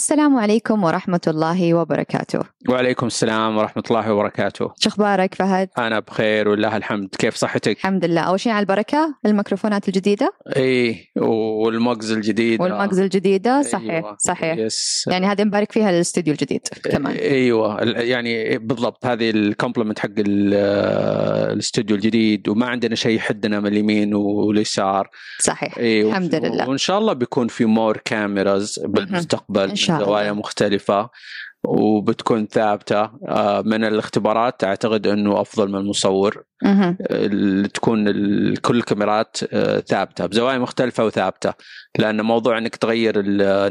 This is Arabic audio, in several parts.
السلام عليكم ورحمة الله وبركاته. وعليكم السلام ورحمة الله وبركاته. شو أخبارك فهد؟ أنا بخير والله الحمد. كيف صحتك؟ الحمد لله. أول شيء على البركة الميكروفونات الجديدة؟ إيه وال mugs الجديد. وال mugs الجديدة؟ صحيح أيوة. صحيح yes يعني هذه نبارك فيها للاستوديو الجديد كمان. أيوه. ال- يعني بالضبط هذه ال complement حق ال- الاستوديو الجديد وما عندنا شيء يحدنا من اليمين واليسار. صحيح. أيوه. الحمد لله. وإن شاء الله بيكون في مور كاميراز بالمستقبل. إن شاء زوايا. مختلفة وبتكون ثابتة. آه، من الاختبارات أعتقد إنه أفضل من المصور. اللي تكون كل الكاميرات آه، ثابتة بزوايا مختلفة وثابتة. لأن موضوع إنك تغير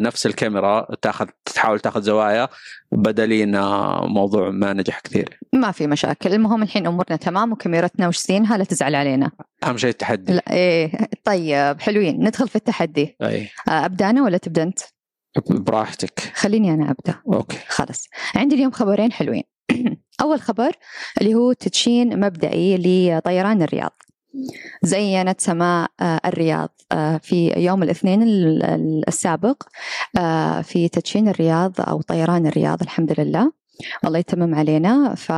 نفس الكاميرا تاخذ تحاول تاخذ زوايا بدلين موضوع ما نجح كثير. ما في مشاكل. المهم الحين أمورنا تمام وكاميرتنا وش زينها لا تزعل علينا. أهم شيء التحدي. لا إيه طيب حلوين. ندخل في التحدي. أي. آه، أبدأ أنا ولا تبدأ أنت؟ براحتك. خليني أنا أبدأ. أوكي. خلاص. عندي اليوم خبرين حلوين. أول خبر اللي هو تدشين مبدئي لطيران الرياض. زينت سماء آه، الرياض آه، في يوم الاثنين ال- ال- السابق آه، في تدشين الرياض أو طيران الرياض الحمد لله. الله يتمم علينا. ف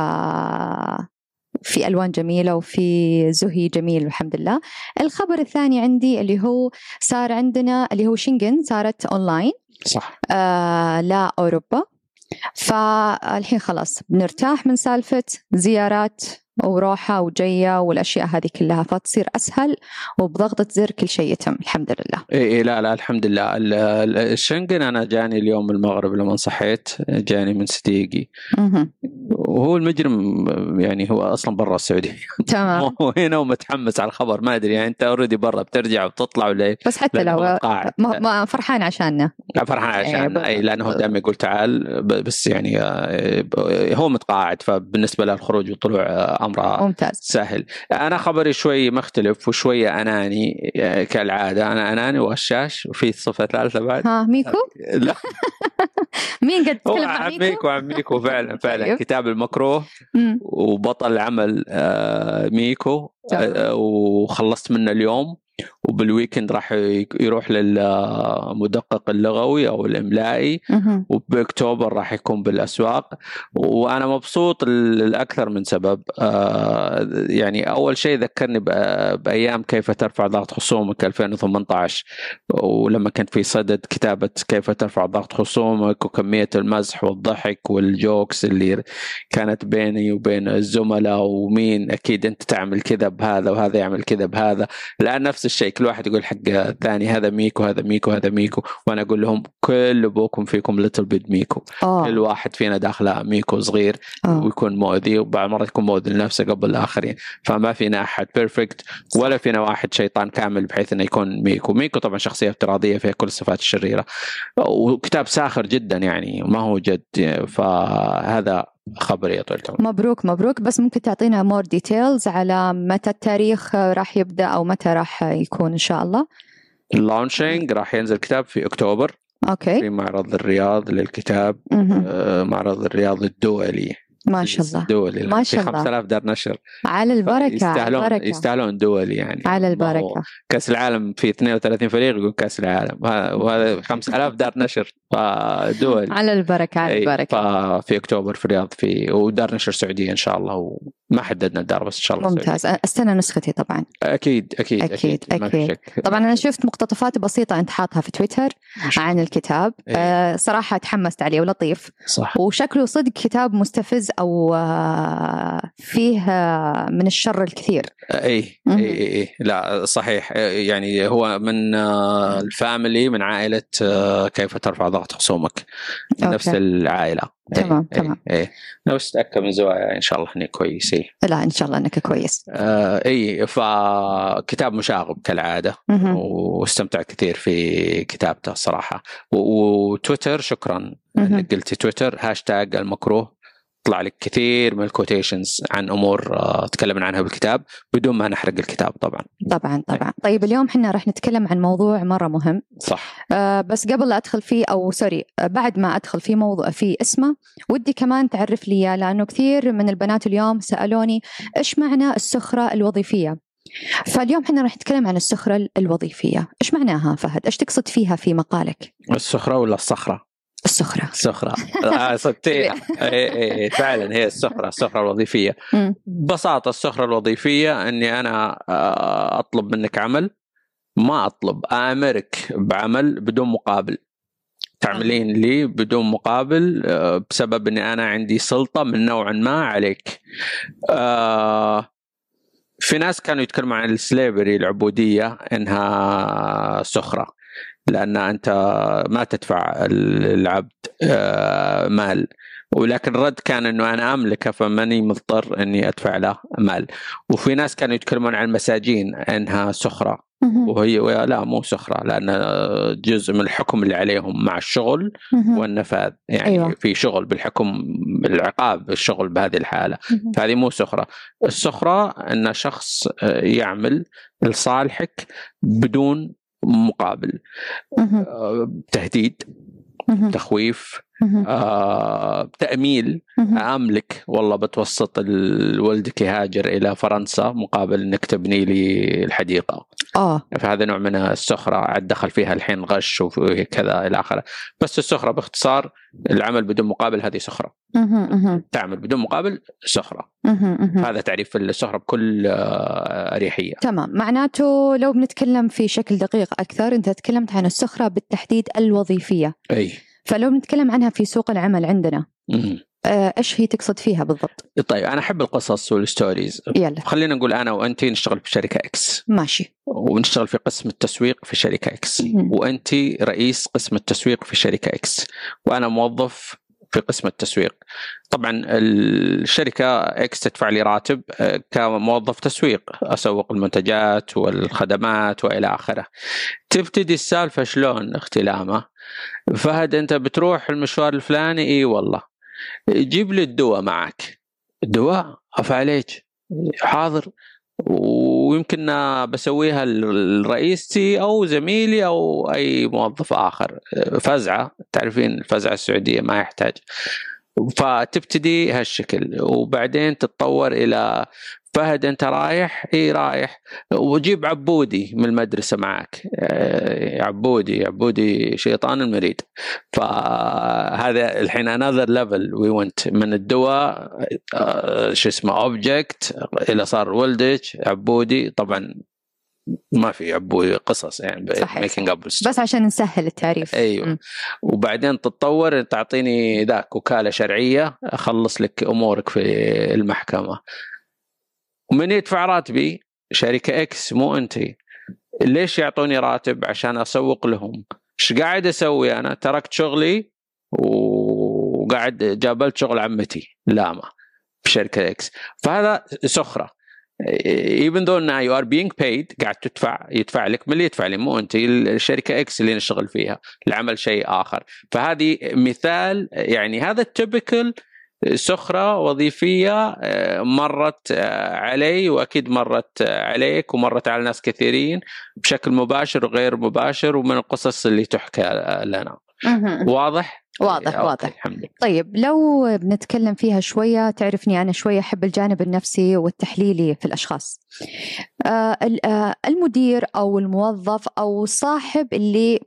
في ألوان جميلة وفي زهي جميل الحمد لله. الخبر الثاني عندي اللي هو صار عندنا اللي هو شنغن صارت أونلاين صح. آه لا أوروبا. فالحين خلاص بنرتاح من سالفة زيارات وروحة وجية والأشياء هذه كلها فتصير أسهل وبضغطة زر كل شيء يتم الحمد لله. إي إي لا لا الحمد لله. ال- ال- الشنغن أنا جاني اليوم المغرب لما صحيت جاني من صديقي. وهو المجرم يعني هو أصلا برا السعودية. تمام. هو هنا ومتحمس على الخبر ما أدري يعني أنت already برا بترجع وتطلع ولا إيه؟ بس حتى لأنه لو ما ما فرحان عشاننا. فرحان إيه، إي لأنه هو دائما يقول تعال بس يعني آه، هو متقاعد فبالنسبة له الخروج والطلوع آه، امره ممتاز. سهل. أنا خبري شوي مختلف وشويه أناني آه، كالعادة. أنا أناني وغشاش وفي صفة ثالثة بعد. ها ميكو؟ لا. مين هو تتكلم عن عميك ميكو؟ وعميكو فعلا فعلا. طيب. كتاب المكروه. وبطل العمل آه، ميكو. آه، وخلصت منه اليوم. وبال weekend راح يروح للمدقق اللغوي أو الإملائي. وبأكتوبر راح يكون بالأسواق. وأنا مبسوط لاكثر من سبب. آه، يعني أول شيء ذكرني بأيام كيف ترفع ضغط خصومك 2018 ولما كنت في صدد كتابة كيف ترفع ضغط خصومك وكمية المزح والضحك وال jokes اللي كانت بيني وبين الزملاء ومين أكيد أنت تعمل كذا بهذا وهذا يعمل كذا بهذا. الآن نفس الشيء. كل واحد يقول حق الثاني هذا ميكو هذا ميكو هذا ميكو. وأنا أقول لهم كل أبوكم فيكم little bit ميكو. كل أوه. واحد فينا داخله ميكو صغير أوه. ويكون مؤذي وبعض المرات يكون مؤذي لنفسه قبل الآخرين. فما فينا أحد perfect ولا فينا واحد شيطان كامل بحيث إنه يكون ميكو. ميكو طبعا شخصية افتراضية فيها كل الصفات الشريرة. وكتاب ساخر جدا يعني ما هو جد. فهذا خبري يا طويل العمر. مبروك مبروك. بس ممكن تعطينا more details على متى التاريخ راح يبدأ أو متى راح يكون إن شاء الله؟ ال launching راح ينزل كتاب في أكتوبر. okay. في معرض الرياض للكتاب. آه، معرض الرياض الدولي. ما شاء الله. دولي ما شاء في الله. 5000 دار نشر. على البركة على يستاهلون البركة يستاهلون دولي يعني. على البركة. كأس العالم في 32 فريق يقول كأس العالم. وهذا- وهذا 5000 دار نشر. فدول. على البركة على أي، البركة. ففي أكتوبر في الرياض في ودار نشر سعوديه إن شاء الله وما حددنا الدار بس إن شاء الله ممتاز. أستنى نسختي طبعا. سعودية. أكيد أكيد. أكيد، في أكيد. طبعا أنا شفت مقتطفات بسيطة أنت حاطها في تويتر عن الكتاب. إيه. آه صراحة تحمست عليه ولطيف. صح. وشكله صدق كتاب مستفز أو آه فيه آه من الشر الكثير اي. اي اي إي. لا صحيح يعني هو من آه، ال family من عائلة كيف ترفع ضغط خصومك نفس okay. العائله تمام، إي، تمام. اي بس تاكد من زوايا إن شاء الله إني كويس اي لا إن شاء الله إنك كويس آه اي فكتاب مشاغب كالعادة مهم. واستمتعت كثير في كتابته الصراحه وتويتر شكرا. انك قلتي تويتر هاشتاج المكروه طلع لك كثير من ال quotations عن أمور آه، تكلمنا عنها بالكتاب بدون ما نحرق الكتاب طبعا. طبعا طبعا. طيب اليوم إحنا راح نتكلم عن موضوع مرة مهم. صح. آه بس قبل لا أدخل فيه أو sorry آه بعد ما أدخل في موضوع في اسمه ودي كمان تعرف لي إياه، لأنه كثير من البنات اليوم سألوني إيش معنى السخرة الوظيفية؟ فاليوم إحنا راح نتكلم عن السخرة الوظيفية. إيش معناها فهد؟ إيش تقصد فيها في مقالك؟ السخرة ولا الصخرة؟ السخرة السخرة آه إيه، فعلا هي السخرة السخرة الوظيفية. ببساطة السخرة الوظيفية إني أنا آه، أطلب منك عمل. ما أطلب امرك بعمل بدون مقابل. تعملين لي بدون مقابل آه، بسبب إني أنا عندي سلطة من نوع ما عليك. آه، في ناس كانوا يتكلموا عن السليفري العبودية إنها سخرة لأن أنت ما تدفع العبد آه، مال ولكن الرد كان إنه أنا أملكه فماني مضطر إني أدفع له مال وفي ناس كانوا يتكلمون عن المساجين إنها سخرة. وهي لا مو سخرة لأن جزء من الحكم اللي عليهم مع الشغل. والنفاذ يعني أيوة. في شغل بالحكم العقاب الشغل بهذه الحالة. فهذه مو سخرة السخرة إن شخص آه، يعمل لصالحك بدون مقابل. آه، تهديد. تخويف. آه، تأميل مهم. املك والله بتوسط ولدك يهاجر إلى فرنسا مقابل إنك تبني لي الحديقة آه فهذا نوع من السخرة عاد دخل فيها الحين غش وكذا إلى آخره بس السخرة باختصار العمل بدون مقابل هذه. مهم. تعمل بدون مقابل. مهم. هذا تعريف السخرة بكل آه، أريحية. تمام. معناته لو بنتكلم في شكل دقيق أكثر أنت تكلمت عن السخرة بالتحديد الوظيفية. أي. فلو بنتكلم عنها في سوق العمل عندنا. آه، إيش هي تقصد فيها بالضبط؟ طيب أنا أحب القصص وال stories. يلا. خلينا نقول أنا وأنت نشتغل في شركة X ماشي. ونشتغل في قسم التسويق في شركة X. وأنت رئيس قسم التسويق في شركة X وأنا موظف في قسم التسويق. طبعا الشركة X تدفع لي راتب آه، كموظف تسويق أسوق المنتجات والخدمات وإلى آخره. تبتدي السالفة شلون اخت لاما؟ فهد أنت بتروح المشوار الفلاني؟ إي والله. جيب لي الدواء معك. الدواء؟ اف عليك حاضر. ويمكن بسويها لرئيستي أو زميلي أو أي موظف آخر. فزعة تعرفين الفزعة السعودية ما يحتاج. فتبتدي هالشكل وبعدين تتطور إلى فهد انت رايح؟ اي رايح. وجيب عبودي من المدرسة معك آه، عبودي عبودي شيطان المريد فهذا الحين انذر ليفل وي ونت من الدواء آه، شو اسمه اوبجكت إلى صار ولدك عبودي. طبعا ما في عبودي قصص يعني. making up بس عشان نسهل التعريف. أيوه. مم. وبعدين تتطور تعطيني ذاك وكالة شرعية أخلص لك أمورك في المحكمة. ومن يدفع راتبي شركة X مو أنت. ليش يعطوني راتب؟ عشان أسوق لهم. إيش قاعد أسوي أنا؟ تركت شغلي وقاعد جابلت شغل عمتي لاما بشركة X فهذا سخرة. Even though now you are being paid قاعد تدفع يدفع لك من اللي يدفع لي مو أنت الشركة X اللي نشتغل فيها العمل شيء آخر. فهذه مثال يعني هذا ال typical سخرة وظيفية آه، مرت آه، علي وأكيد مرت آه، عليك ومرت على ناس كثيرين بشكل مباشر وغير مباشر ومن القصص اللي تحكى لنا. واضح؟ واضح okay، واضح الحمد لله طيب لو بنتكلم فيها شوية تعرفني أنا شوية أحب الجانب النفسي والتحليلي في الأشخاص ال- المدير أو الموظف أو صاحب اللي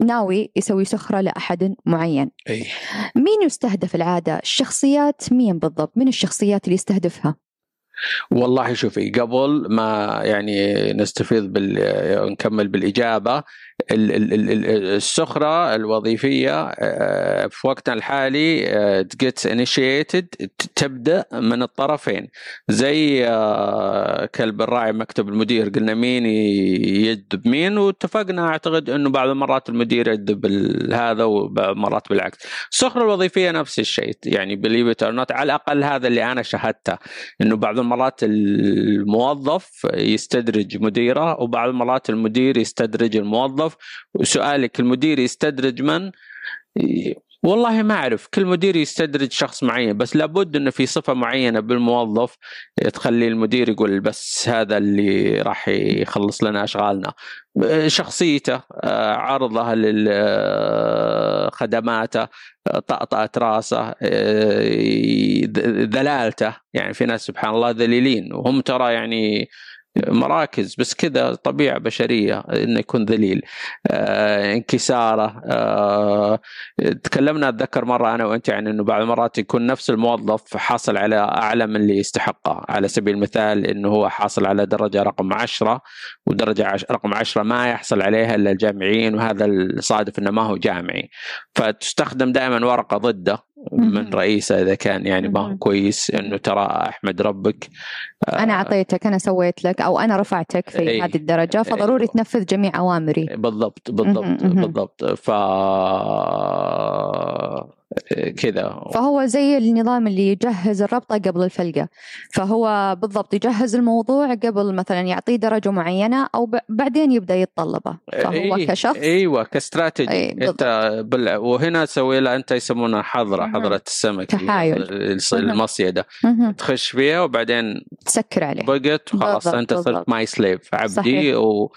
ناوي يسوي سخرة لأحد معين. أي. مين يستهدف العادة؟ الشخصيات مين بالضبط؟ من الشخصيات اللي يستهدفها؟ والله شوفي قبل ما يعني نستفيض بال نكمل بالإجابة ال- ال- ال- ال- السخرة الوظيفية آه، في وقتنا الحالي تجيت انيشيتد تبدأ من الطرفين. زي آه، كلب الراعي مكتب المدير قلنا مين ي- يجذب مين واتفقنا أعتقد إنه بعض المرات المدير يجذب ال- هذا وبعض المرات بالعكس. السخرة الوظيفية نفس الشيء يعني not على الأقل هذا اللي أنا شاهدته إنه بعض المرات الموظف يستدرج مديره وبعض المرات المدير يستدرج الموظف وسؤالك المدير يستدرج من؟ والله ما أعرف. كل مدير يستدرج شخص معين بس لابد إنه في صفة معينة بالموظف تخلي المدير يقول بس هذا اللي راح يخلص لنا أشغالنا. شخصيته آه، عرضه لخدماته طأطأة راسه آه، ذلالته. يعني في ناس سبحان الله ذليلين وهم ترى يعني مراكز بس كذا طبيعة بشرية إنه يكون ذليل. آه انكسارة آه تكلمنا أتذكر مرة أنا وأنت عن إنه بعض المرات يكون نفس الموظف حاصل على أعلى من اللي يستحقه على سبيل المثال إنه هو حاصل على درجة رقم 10 ودرجة عش رقم 10 ما يحصل عليها إلا الجامعيين وهذا الصادف إنه ما هو جامعي. فتستخدم دائما ورقة ضده. من رئيسه إذا كان يعني ما هو كويس إنه ترى أحمد ربك أنا أعطيتك أنا سويت لك أو أنا رفعتك في إيه. هذه الدرجة فضروري تنفذ جميع أوامري. بالضبط بالضبط. بالضبط. ف كذا فهو زي النظام اللي يجهز الربطة قبل الفلقة فهو بالضبط يجهز الموضوع قبل مثلا يعطيه درجة معينة أو ب- بعدين يبدأ يتطلبه فهو إيه، كشخص إيوه كاستراتيجي إيه،. أنت بال... وهنا سوي لها أنت يسمونها حضره. حضره السمك تحايل. المصيدة. تخش فيها وبعدين تسكر عليه بقت وخلاص أنت صرت. ماي سليف عبدي صحيح. و...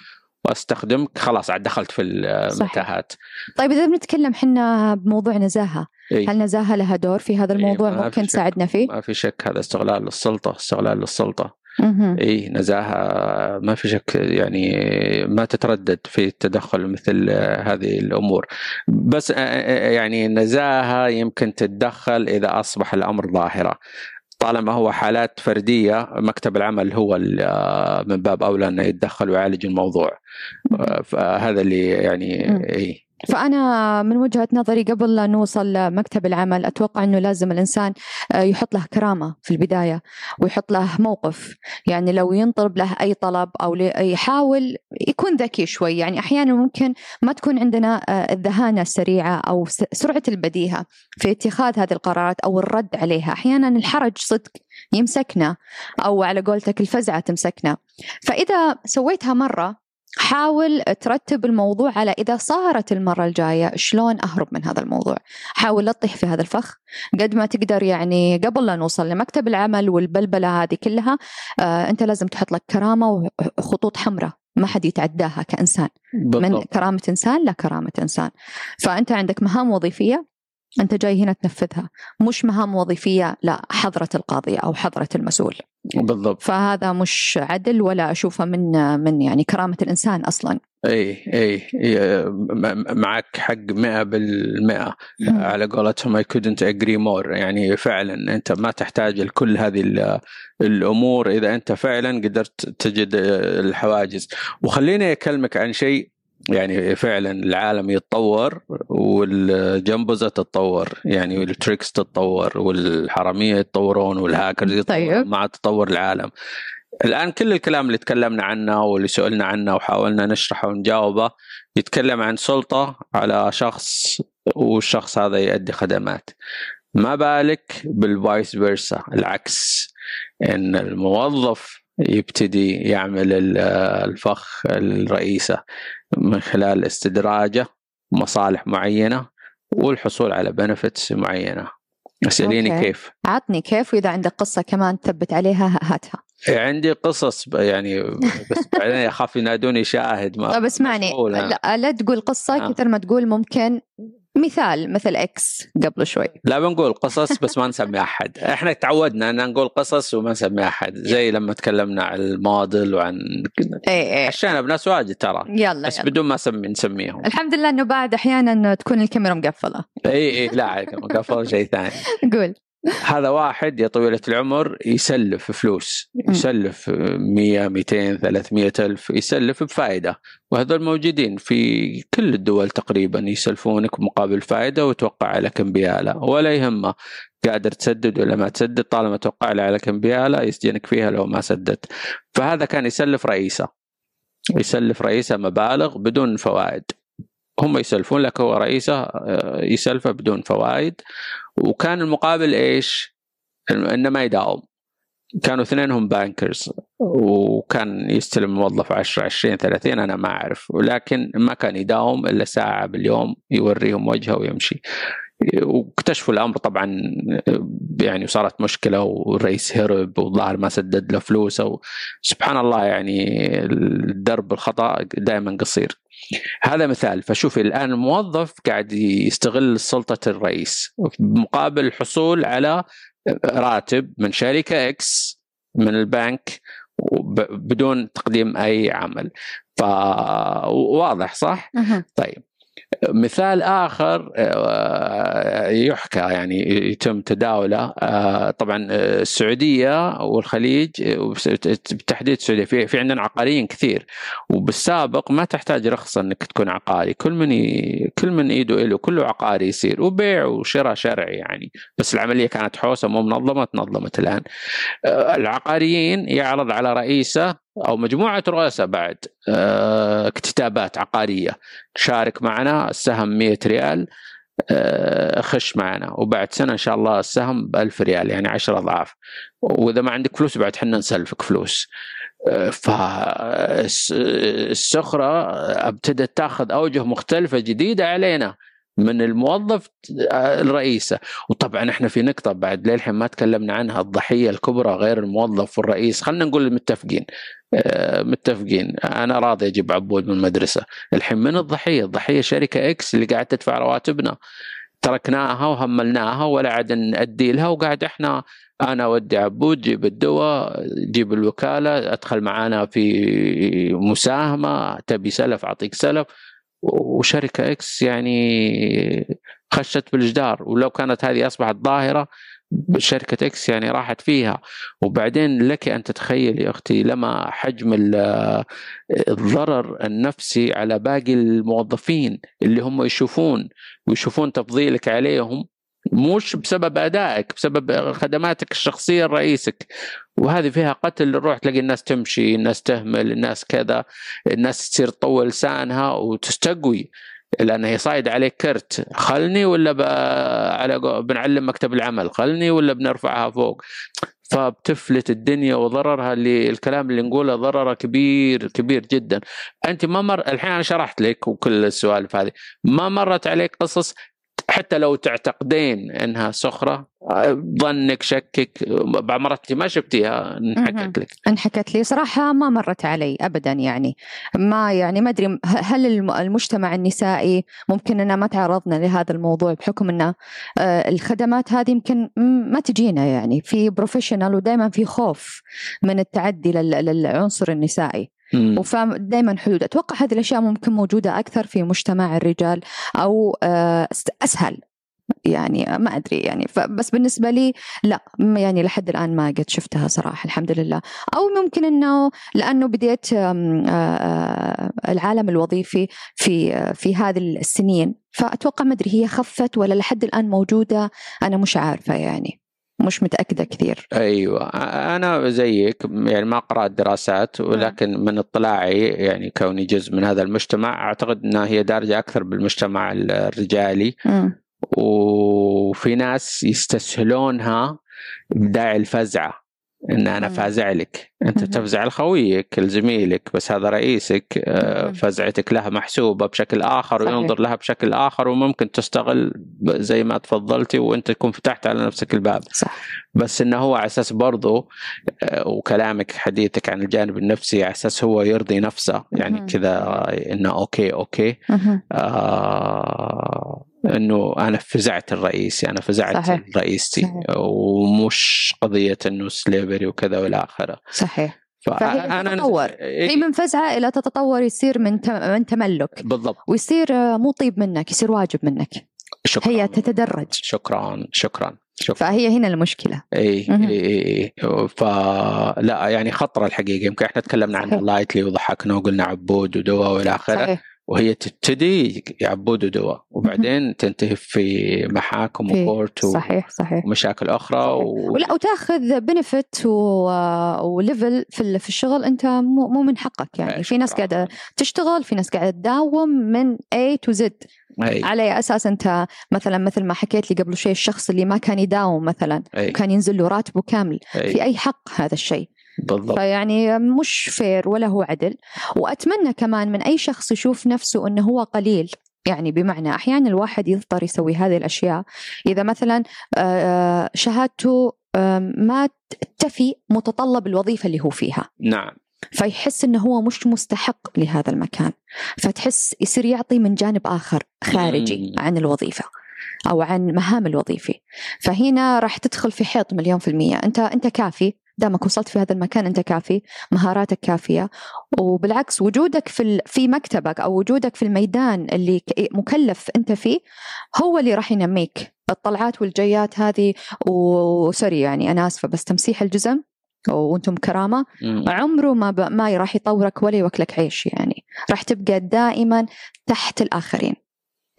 واستخدمك خلاص عاد دخلت في المتاهات طيب إذا بنتكلم حنا بموضوع نزاهة إيه. هل نزاهة لها دور في هذا الموضوع ما في ممكن شك. تساعدنا فيه؟ ما في شك هذا استغلال للسلطة استغلال للسلطة. إي نزاهة ما في شك يعني ما تتردد في التدخل مثل هذه الأمور بس يعني نزاهة يمكن تتدخل إذا أصبح الأمر ظاهرة طالما هو حالات فردية مكتب العمل هو ال- من باب أولى أنه يتدخل ويعالج الموضوع فهذا اللي يعني. اي فأنا من وجهة نظري قبل لا نوصل لمكتب العمل أتوقع أنه لازم الإنسان آه، يحط له كرامة في البداية ويحط له موقف. يعني لو ينطلب له أي طلب أو يحاول يكون ذكي شوي. يعني أحيانا ممكن ما تكون عندنا آه، الذهانة السريعة أو سرعة البديهة في اتخاذ هذه القرارات أو الرد عليها. أحيانا الحرج صدق يمسكنا أو على قولتك الفزعة تمسكنا. فإذا سويتها مرة حاول ترتب الموضوع على إذا صارت المرة الجاية شلون أهرب من هذا الموضوع. حاول لا تطيح في هذا الفخ. قد ما تقدر يعني قبل لا نوصل لمكتب العمل والبلبلة هذه كلها آه أنت لازم تحط لك كرامة وخطوط حمراء. ما حد يتعداها كإنسان. من بالضبط. كرامة إنسان؟ لكرامة إنسان. فأنت عندك مهام وظيفية. أنت جاي هنا تنفذها. مش مهام وظيفية لا حضرة القاضي أو حضرة المسؤول. بالضبط. فهذا مش عدل ولا أشوفه من من يعني كرامة الإنسان أصلا. إي إي معك حق 100% على قولتهم I couldn't agree more. يعني فعلا أنت ما تحتاج لكل هذه ال- الأمور. إذا أنت فعلا قدرت تجد الحواجز. وخليني أكلمك عن شيء يعني فعلا العالم يتطور والجنبزه تتطور يعني وال tricks تتطور والحرامية يتطورون والهاكرز يتطورون طيب. مع تطور العالم. الآن كل الكلام اللي تكلمنا عنه واللي سئلنا عنه وحاولنا نشرحه ونجاوبه يتكلم عن سلطة على شخص والشخص هذا يؤدي خدمات. ما بالك بال vice versa؟ العكس إن الموظف يبتدي يعمل ال- الفخ الرئيسة. من خلال استدراجه مصالح معينة والحصول على benefits معينة اساليني. كيف عطني كيف وإذا عندك قصة كمان تثبت عليها هاتها عندي قصص يعني بس بعدين اخاف ينادوني شاهد ما طيب اسمعني. لا, لا تقول قصة آه. كثر ما تقول ممكن مثال مثل X قبل شوي. لا بنقول قصص بس ما نسمي أحد. إحنا تعودنا إن نقول قصص وما نسمي أحد. زي لما تكلمنا عن الموديل وعن إيه إيه. عشان بناس واجد ترى. يلا, بس يلا. بدون ما اسمي نسميهم. الحمد لله إنه بعد أحيانا تكون الكاميرا مقفلة. اي اي لا قفل شيء ثاني. قول. هذا واحد يا طويلة العمر يسلف فلوس يسلف 100 200 300 ألف يسلف بفائدة. وهذول موجودين في كل الدول تقريبا يسلفونك مقابل فائدة وتوقع عليك انبيالة ولا يهمه قادر تسدد ولا ما تسدد طالما توقع له عليك انبيالة يسجنك فيها لو ما سددت. فهذا كان يسلف رئيسه. يسلف رئيسه مبالغ بدون فوائد. هم يسلفون لك هو رئيسه آه، يسلفه بدون فوائد. وكان المقابل إيش؟ انه ما يداوم. كانوا اثنينهم بانكرز وكان يستلم الموظف 10 20 30 أنا ما أعرف. ولكن ما كان يداوم إلا ساعة باليوم يوريهم وجهه ويمشي. واكتشفوا الأمر طبعا يعني صارت مشكلة والرئيس هرب والظاهر ما سدد له فلوسه. سبحان الله يعني الدرب الخطأ دائما قصير. هذا مثال. فشوفي الآن الموظف قاعد يستغل سلطة الرئيس مقابل الحصول على راتب من شركة إكس من البنك بدون تقديم أي عمل. فواضح صح؟ طيب. مثال آخر آه، يحكى يعني يتم تداوله. آه، طبعا السعودية والخليج بالتحديد السعودية في في عندنا عقاريين كثير. وبالسابق ما تحتاج رخصة إنك تكون عقاري. كل من. كل من ايده له كله عقاري يصير. وبيع وشراء شرعي يعني. بس العملية كانت حوسة مو منظمة تنظمت الآن. آه، العقاريين يعرض على رئيسه أو مجموعة رؤساء بعد آه، اكتتابات عقارية. شارك معنا السهم 100 ريال آه، خش معنا. وبعد سنة إن شاء الله السهم ب 1000 ريال يعني 10 أضعاف. وإذا ما عندك فلوس بعد حنا نسلفك فلوس. آه، فالسخرة ابتدت تاخذ أوجه مختلفة جديدة علينا. من الموظف الرئيسة. وطبعا إحنا في نقطة بعد للحين ما تكلمنا عنها الضحية الكبرى غير الموظف والرئيس. خلينا نقول متفقين آه، متفقين. أنا راضي أجيب عبود من المدرسة. الحين من الضحية؟ الضحية شركة إكس اللي قاعد تدفع رواتبنا. تركناها وهملناها ولا عاد نأدي لها وقاعد إحنا أنا أودي عبود جيب الدواء جيب الوكالة أدخل معانا في مساهمة تبي سلف أعطيك سلف. وشركة X يعني خشت بالجدار ولو كانت هذه أصبحت ظاهرة شركة X يعني راحت فيها. وبعدين لك أن تتخيل يا أختي لما حجم الضرر النفسي على باقي الموظفين اللي هم يشوفون ويشوفون تفضيلك عليهم مش بسبب أدائك بسبب خدماتك الشخصية لرئيسك. وهذه فيها قتل الروح تلاقي الناس تمشي الناس تهمل الناس كذا الناس تصير تطول لسانها وتستقوي. لأن هي صايد عليك كرت. خلني ولا. على بنعلم مكتب العمل؟ خلني ولا بنرفعها فوق؟ فبتفلت الدنيا وضررها اللي الكلام اللي نقوله ضرره كبير كبير جدا. أنت ما مر الحين أنا شرحت لك وكل السوالف هذه. ما مرت عليك قصص حتى لو تعتقدين إنها سخره ظنك شكك بعض مرات ما شفتيها انحكت لك. انحكت لي. صراحة ما مرت علي ابدا يعني. ما يعني ما أدري هل المجتمع النسائي ممكن ان ما تعرضنا لهذا الموضوع بحكم ان آه، الخدمات هذه يمكن ما تجينا يعني. في بروفيشنال ودائما في خوف من التعدي للعنصر النسائي. دائما حدود. أتوقع هذه الأشياء ممكن موجودة أكثر في مجتمع الرجال أو آه، أسهل. يعني ما أدري يعني. بس بالنسبة لي لا. يعني لحد الآن ما قد شفتها صراحة الحمد لله. أو ممكن إنه لأنه بديت آه، آه، العالم الوظيفي في في هذه السنين. فأتوقع ما أدري هي خفت ولا لحد الآن موجودة أنا مش عارفة يعني. مش متأكدة كثير. أيوة أنا زيك يعني ما قرأت دراسات ولكن من اطلاعي يعني كوني جزء من هذا المجتمع أعتقد أنها هي دارجة أكثر بالمجتمع الرجالي. م. وفي ناس يستسهلونها بداعي الفزعة. إن أنا فازع لك أنت تفزع لخويك لزميلك بس هذا رئيسك آه، فزعتك له محسوبة بشكل آخر صحيح. وينظر لها بشكل آخر وممكن تستغل زي ما تفضلتي وأنت تكون فتحت على نفسك الباب. صح. بس إنه هو على أساس برضو آه، وكلامك حديثك عن الجانب النفسي على أساس هو يرضي نفسه يعني كذا إنه okay okay. آه إنه أنا فزعت الرئيس أنا فزعت صحيح. رئيستي. صحيح. ومش قضية إنه slavery وكذا والى آخره. صحيح. فهي تتطور. هي من فزعة إلى تتطور يصير من من تملك. بالضبط. ويصير مو طيب منك يصير واجب منك. شكرا. هي تتدرج. شكرا شكرا شوف. فهي هنا المشكلة. اي اي اي فلا يعني خطرة الحقيقة. يمكن إحنا تكلمنا عن lightly وضحكنا وقلنا عبود ودواء والى آخره. وهي تبتدي بعبود ودواء. وبعدين تنتهي في محاكم و court صحيح صحيح. ومشاكل أخرى و... ولا وتأخذ benefit و level في في الشغل أنت مو مو من حقك يعني. في ناس قاعدة تشتغل في ناس قاعدة تداوم من A to Z. أي. على أساس أنت مثلا مثل ما حكيت لي قبل شوي الشخص اللي ما كان يداوم مثلا أي. كان ينزل له راتبه كامل. أي. في أي حق هذا الشيء؟ بالضبط. فيعني مش fair ولا هو عدل. وأتمنى كمان من أي شخص يشوف نفسه إنه هو قليل. يعني بمعنى أحيانا الواحد يضطر يسوي هذه الأشياء. إذا مثلا آه، شهادته ما تفي متطلب الوظيفة اللي هو فيها. نعم. فيحس إنه هو مش مستحق لهذا المكان. فتحس يصير يعطي من جانب آخر خارجي عن الوظيفة أو عن مهام الوظيفي فهنا راح تدخل في حيط مليون في المية. أنت أنت كافي. دامك وصلت في هذا المكان أنت كافي مهاراتك كافية وبالعكس وجودك في في مكتبك أو وجودك في الميدان اللي مكلف أنت فيه هو اللي راح ينميك. الطلعات والجيات هذه وسوري يعني أنا آسفة بس تمسيح الجزم وأنتم كرامة. عمره ما ب... ما راح يطورك ولا يوكلك عيش يعني. راح تبقى دائما تحت الآخرين.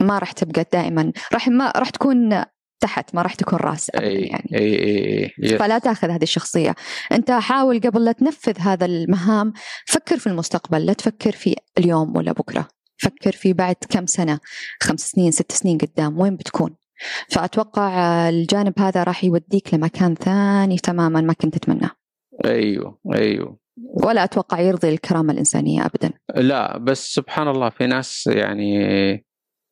ما راح تبقى دائما. راح ما راح تكون تحت ما راح تكون راس أبداً اي يعني. اي اي اي فلا تأخذ هذه الشخصية. أنت حاول قبل لا تنفذ هذا المهام فكر في المستقبل. لا تفكر في اليوم ولا بكرة. فكر في بعد كم سنة خمس سنين ست سنين قدام وين بتكون؟ فأتوقع آه، الجانب هذا راح يوديك لمكان ثاني تماما ما كنت تتمناه. أيوه أيوه. ولا أتوقع يرضي الكرامة الإنسانية ابدا. لا بس سبحان الله في ناس يعني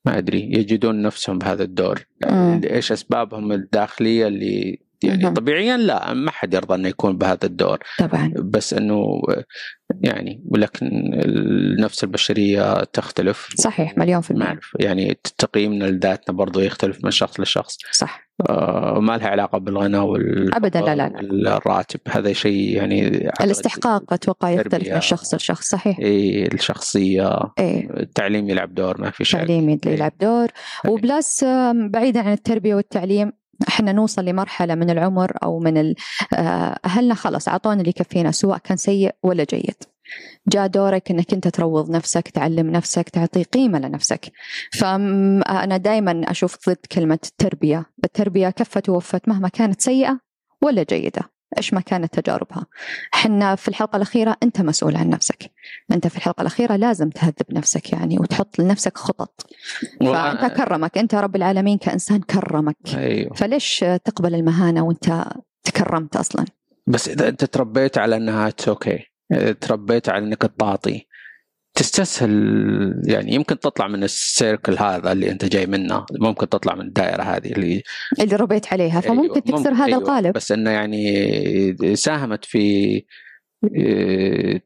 ما أدري يجدون نفسهم بهذا الدور. مم. إيش أسبابهم الداخلية اللي يعني. طبيعيا لا ما حد يرضى إنه يكون بهذا الدور. طبعا. بس إنه يعني ولكن النفس البشرية تختلف. صحيح مليون في المية. يعني تقييمنا لذاتنا برضو يختلف من شخص لشخص. صح. ما لها علاقة بالغنى وال أبداً لا، لا، لا. الراتب هذا شيء يعني الاستحقاق أتوقع يختلف. من شخص لشخص صحيح. إيه الشخصية. إيه التعليم يلعب دور ما في شك. التعليم إيه. يلعب دور. وبلس آم، بعيدا عن التربية والتعليم إحنا نوصل لمرحلة من العمر أو من آه، أهلنا خلص أعطونا اللي يكفينا سواء كان سيء ولا جيد. جاء دورك إنك أنت تروض نفسك تعلم نفسك تعطي قيمة لنفسك. فانا دائما أشوف ضد كلمة التربية. التربية كفت ووفت مهما كانت سيئة ولا جيدة. إيش ما كانت تجاربها. إحنا في الحلقة الأخيرة أنت مسؤول عن نفسك. أنت في الحلقة الأخيرة لازم تهذب نفسك يعني وتحط لنفسك خطط. فأنت كرمك. أنت رب العالمين كإنسان كرمك. أيوه. فليش تقبل المهانة وأنت تكرمت أصلا؟ بس إذا أنت تربيت على إنها it's okay تربيت على انك تعطي تستسهل يعني يمكن تطلع من ال circle هذا اللي انت جاي منه. ممكن تطلع من الدائرة هذه اللي اللي ربيت عليها فممكن أيوة، تكسر هذا أيوة، القالب بس إنه يعني ساهمت في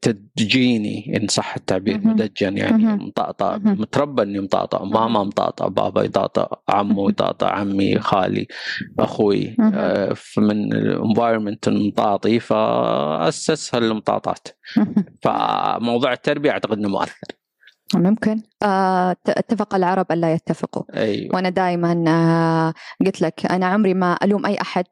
تدجيني إن صح التعبير. مدجن يعني مهم. متربى إني مطقطق ماما مطقطق بابا يطقطق عمو يطقطق عمي خالي أخوي فمن الانفايرمنت المطاطي فأسسها المطاطات فموضوع التربية أعتقد إنه مؤثر. ممكن. آه اتفق العرب الا يتفقوا. أيوه. وأنا دائما آه قلت لك أنا عمري ما ألوم أي أحد.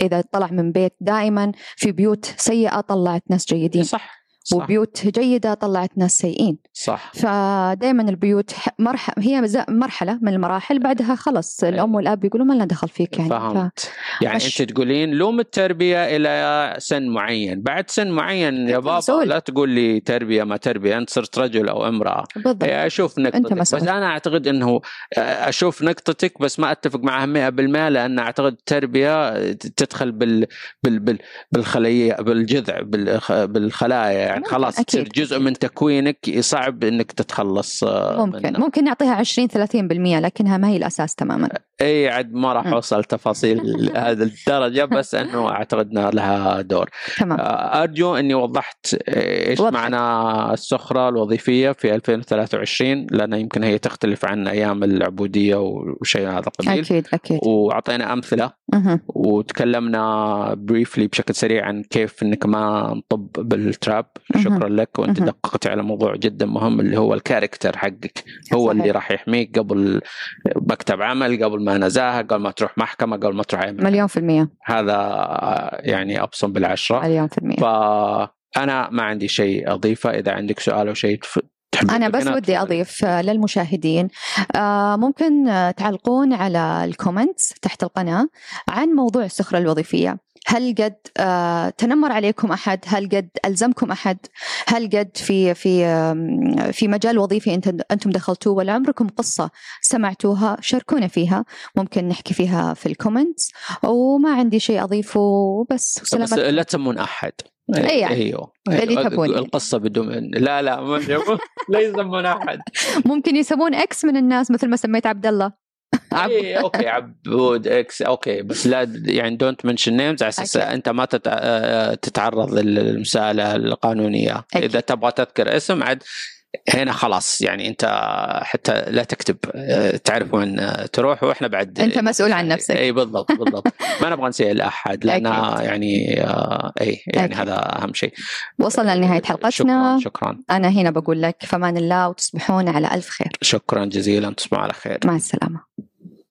إذا طلع من بيت دائما في بيوت سيئة طلعت ناس جيدين. صح. صح. وبيوت جيدة طلعت ناس سيئين صح. فدائما البيوت ح- مرح هي مرحلة من المراحل بعدها خلاص الأم والأب يقولوا ما لنا دخل فيك يعني. ف... فهمت يعني مش- أنت تقولين لوم التربية إلى سن معين. بعد سن معين يا أنت بابا مسؤول. لا تقول لي تربية ما تربية أنت صرت رجل أو امرأة. بالضبط. هي أشوف نقطتك. بس أنا أعتقد إنه أشوف نقطتك بس ما أتفق معها 100% لأن أعتقد التربيه تدخل بال, بال... بال... بالخلية بالجذع بالخ... بالخلايا يعني خلاص تصير جزء من تكوينك صعب إنك تتخلص آه، ممكن منه. ممكن نعطيها 20 30% لكنها ما هي الأساس تماما إي عاد ما راح. أوصل تفاصيل هذه الدرجة بس إنه أعتقد إنها لها دور تمام أرجو إني وضحت إيش وضحت. معنى السخره الوظيفية في 2023 لأن يمكن هي تختلف عن أيام العبودية وشيء هذا القبيل أكيد أكيد وأعطينا أمثلة. وتكلمنا بريفلي بشكل سريع عن كيف إنك ما نطب بالتراب. شكرا لك وأنت. دققت على موضوع جدا مهم اللي هو ال character حقك هو. اللي راح يحميك قبل مكتب عمل قبل ما نزاهة قبل ما تروح محكمة قبل ما تروح مكان. مليون في المية هذا يعني أبصم بالعشرة مليون في المية فأنا ما عندي شيء أضيفه إذا عندك سؤال أو شيء أنا بس ودي. أضيف للمشاهدين آه، ممكن تعلقون على ال comments تحت القناة عن موضوع السخرة الوظيفية هل قد آه، تنمر عليكم أحد؟ هل قد ألزمكم أحد؟ هل قد في في في مجال وظيفي أنت أنتم دخلتوه ولا عمركم قصة سمعتوها شاركونا فيها ممكن نحكي فيها في ال comments. وما عندي شيء أضيفه بس بس لا تسمون أحد. إي يعني. أيوه اللي تبون. القصة بدون لا لا لا يسمون أحد. ممكن يسمون X من الناس مثل ما سميت عبد الله. اي okay عبود X okay بس لا يعني don't mention names على أساس. أنت ما آه، تتعرض للمساءلة القانونية أكيد. اذا تبغى تذكر اسم عاد هنا خلاص يعني أنت حتى لا تكتب آه، تعرف وين آه، تروح وإحنا بعد أنت مسؤول عن نفسك. إي بالضبط بالضبط. ما نبغى نسيء لأحد لأن يعني آه، إي يعني أكيد. هذا أهم شيء. وصلنا لنهاية حلقتنا. شكرا شكرا. أنا هنا بقول لك فمان الله وتصبحون على ألف خير. شكرا جزيلا تصبحوا على خير. مع السلامة.